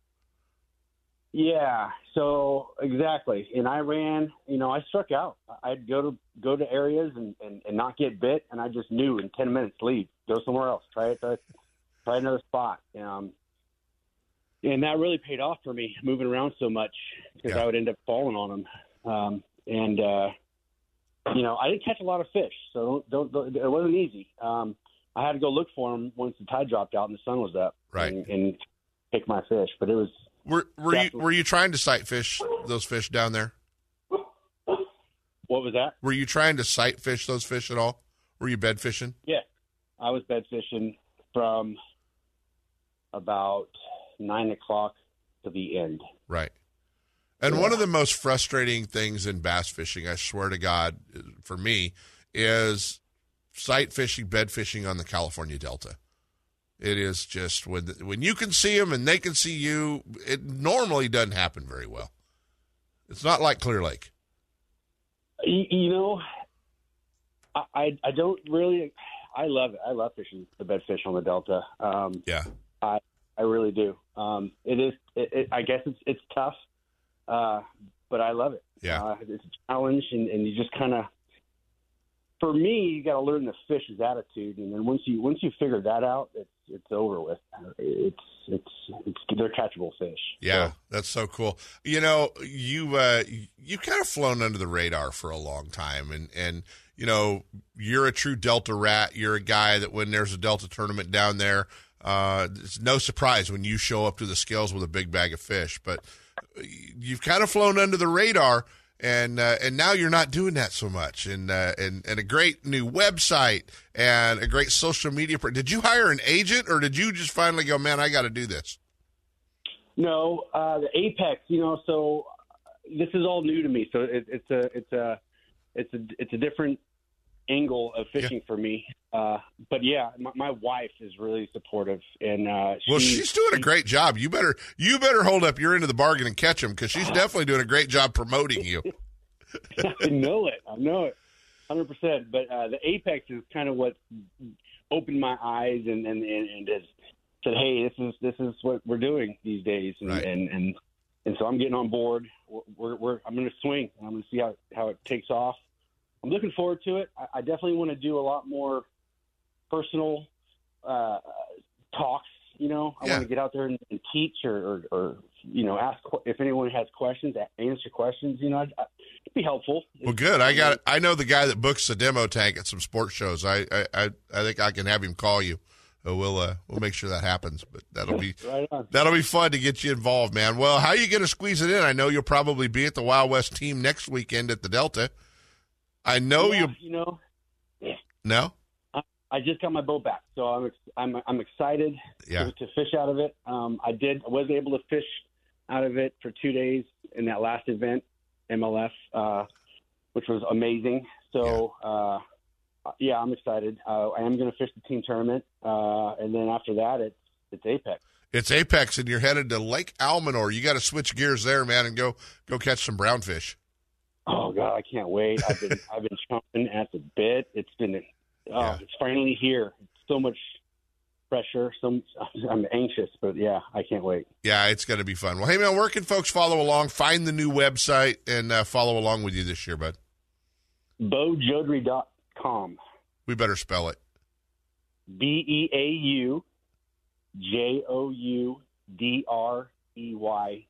Yeah, so exactly. And I ran, you know, I struck out. I'd go to go to areas and, and, and not get bit, and I just knew in ten minutes leave, go somewhere else, try it, try, try another spot. Um, and that really paid off for me moving around so much because I would end up falling on them. Um, and uh, you know, I didn't catch a lot of fish, so don't, don't, don't it wasn't easy. Um, I had to go look for them once the tide dropped out and the sun was up, right, and, and pick my fish. But it was Were were you were you trying to sight fish those fish down there? What was that? Were you trying to sight fish those fish at all? Were you bed fishing? Yeah, I was bed fishing from about nine o'clock to the end. Right. And one of the most frustrating things in bass fishing, I swear to God, for me, is sight fishing, bed fishing on the California Delta. It is just when when you can see them and they can see you. It normally doesn't happen very well. It's not like Clear Lake. You, know, I, I I don't really. I love it. I love fishing the bed fish on the Delta. Um, yeah, I I really do. Um, it is. It, it, I guess it's it's tough, uh, but I love it. Yeah, uh, it's a challenge, and, and you just kind of. For me, you got to learn the fish's attitude, and then once you once you figure that out, it's it's over with. It's it's it's they're catchable fish. Yeah, that's so cool. You know, you uh, you kind of flown under the radar for a long time, and and you know, you're a true Delta rat. You're a guy that when there's a Delta tournament down there, uh, it's no surprise when you show up to the scales with a big bag of fish. But you've kind of flown under the radar, and uh, and now you're not doing that so much. And uh, and and a great new website and a great social media. Pro- did you hire an agent, or did you just finally go, man, I got to do this? No, uh, the Apex. You know, so this is all new to me. So it, it's a it's a it's a it's a different angle of fishing yeah. for me. Uh, but yeah, my, my, wife is really supportive, and uh, well, she's doing a great job. You better you better hold up your end of the bargain and catch them because she's definitely doing a great job promoting you. I know it. I know it. hundred percent. But uh, the apex is kind of what opened my eyes and and and, and has said, "Hey, this is this is what we're doing these days," and Right. and, and and so I'm getting on board. We're, we're, we're I'm going to swing. I'm going to see how how it takes off. I'm looking forward to it. I, I definitely want to do a lot more personal uh, talks. You know, I Yeah. want to get out there and, and teach or, or, or you know ask if anyone has questions, answer questions. You know, I'd, I'd it'd be helpful. Well, good. I got. I know the guy that books the demo tank at some sports shows. I I I, I think I can have him call you. Uh, we'll uh, we'll make sure that happens. But that'll be Right that'll be fun to get you involved, man. Well, how are you going to squeeze it in? I know you'll probably be at the Wild West team next weekend at the Delta. I know Yeah, you. You know, No. I just got my boat back, so I'm ex- I'm I'm excited Yeah. to, to fish out of it. Um, I did I wasn't able to fish out of it for two days in that last event, MLF, uh, which was amazing. So uh, yeah, I'm excited. Uh, I am going to fish the team tournament, uh, and then after that, it's it's Apex. It's Apex, and you're headed to Lake Almanor. You got to switch gears there, man, and go go catch some brownfish. Oh God, I can't wait. I've been I've been chomping at the bit. It's been oh, it's finally here. So much pressure. So I'm anxious, but yeah, I can't wait. Yeah, it's going to be fun. Well, hey, man, where can folks follow along? Find the new website and uh, follow along with you this year, bud. BeauJoudrey.com. We better spell it. B E A U J O U D R E Y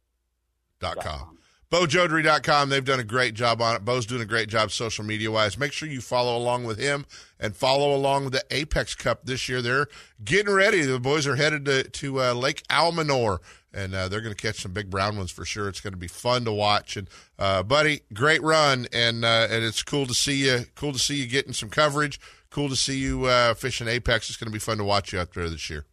dot com. BeauJoudrey.com. They've done a great job on it. Beau's doing a great job social media wise. Make sure you follow along with him and follow along with the Apex Cup this year. They're getting ready. The boys are headed to, to uh, Lake Almanor, and uh, they're going to catch some big brown ones for sure. It's going to be fun to watch. And uh, buddy, great run, and uh, and it's cool to see you. Cool to see you getting some coverage. Cool to see you uh, fishing Apex. It's going to be fun to watch you out there this year.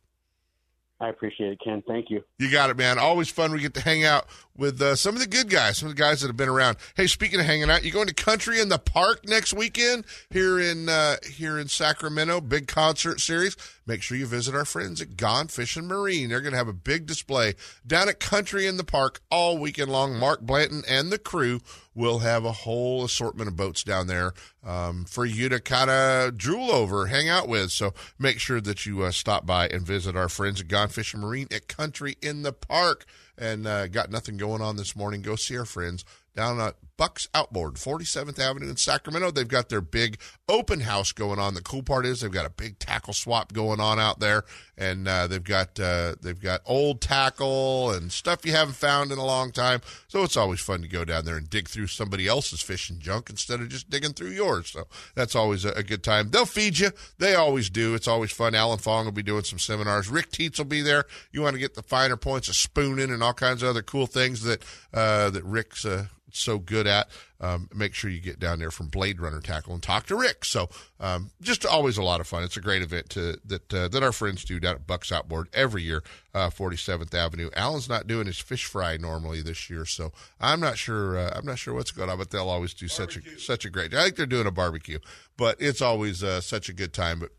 I appreciate it, Ken. Thank you. You got it, man. Always fun. We get to hang out with uh, some of the good guys, some of the guys that have been around. Hey, speaking of hanging out, you going to Country in the Park next weekend here in uh, here in Sacramento? Big concert series. Make sure you visit our friends at Gone Fishing Marine. They're going to have a big display down at Country in the Park all weekend long. Mark Blanton and the crew will have a whole assortment of boats down there um, for you to kind of drool over, hang out with. So make sure that you uh, stop by and visit our friends at Gone Fishing Marine at Country in the Park. And uh, got nothing going on this morning. Go see our friends down at Bucks Outboard, 47th Avenue in Sacramento. They've got their big open house going on. The cool part is they've got a big tackle swap going on out there, and uh, they've got uh, they've got old tackle and stuff you haven't found in a long time. So it's always fun to go down there and dig through somebody else's fishing junk instead of just digging through yours. So that's always a, a good time. They'll feed you. They always do. It's always fun. Alan Fong will be doing some seminars. Rick Teets will be there. You want to get the finer points of spooning and all kinds of other cool things that uh, that Rick's uh, so good at. Um, make sure you get down there from Blade Runner Tackle and talk to Rick. So um, just always a lot of fun. It's a great event to, that uh, that our friends do down at Bucks Outboard every year, uh, 47th Avenue. Alan's not doing his fish fry normally this year, so I'm not sure. Uh, I'm not sure what's going on, but they'll always do such a such a great. I think they're doing a barbecue, but it's always uh, such a good time. But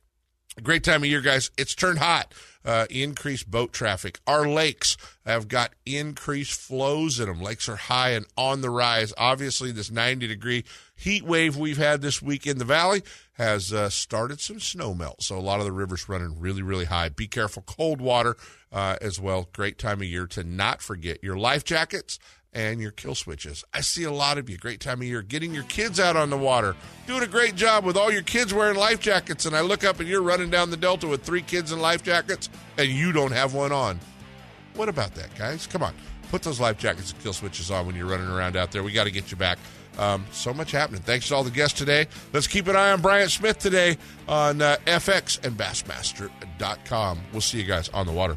Great time of year, guys. It's turned hot. Uh, increased boat traffic. Our lakes have got increased flows in them. Lakes are high and on the rise. Obviously, this 90 degree heat wave we've had this week in the valley has uh, started some snow melt. So a lot of the rivers running really, really high. Be careful. Cold water uh, as well. Great time of year to not forget your life jackets and your kill switches. I see a lot of you. Great time of year getting your kids out on the water. Doing a great job with all your kids wearing life jackets. And I look up and you're running down the Delta with three kids in life jackets and you don't have one on. What about that, guys? Come on. Put those life jackets and kill switches on when you're running around out there. We got to get you back. Um, so much happening. Thanks to all the guests today. Let's keep an eye on Bryant Smith today on uh, FX and Bassmaster.com. We'll see you guys on the water.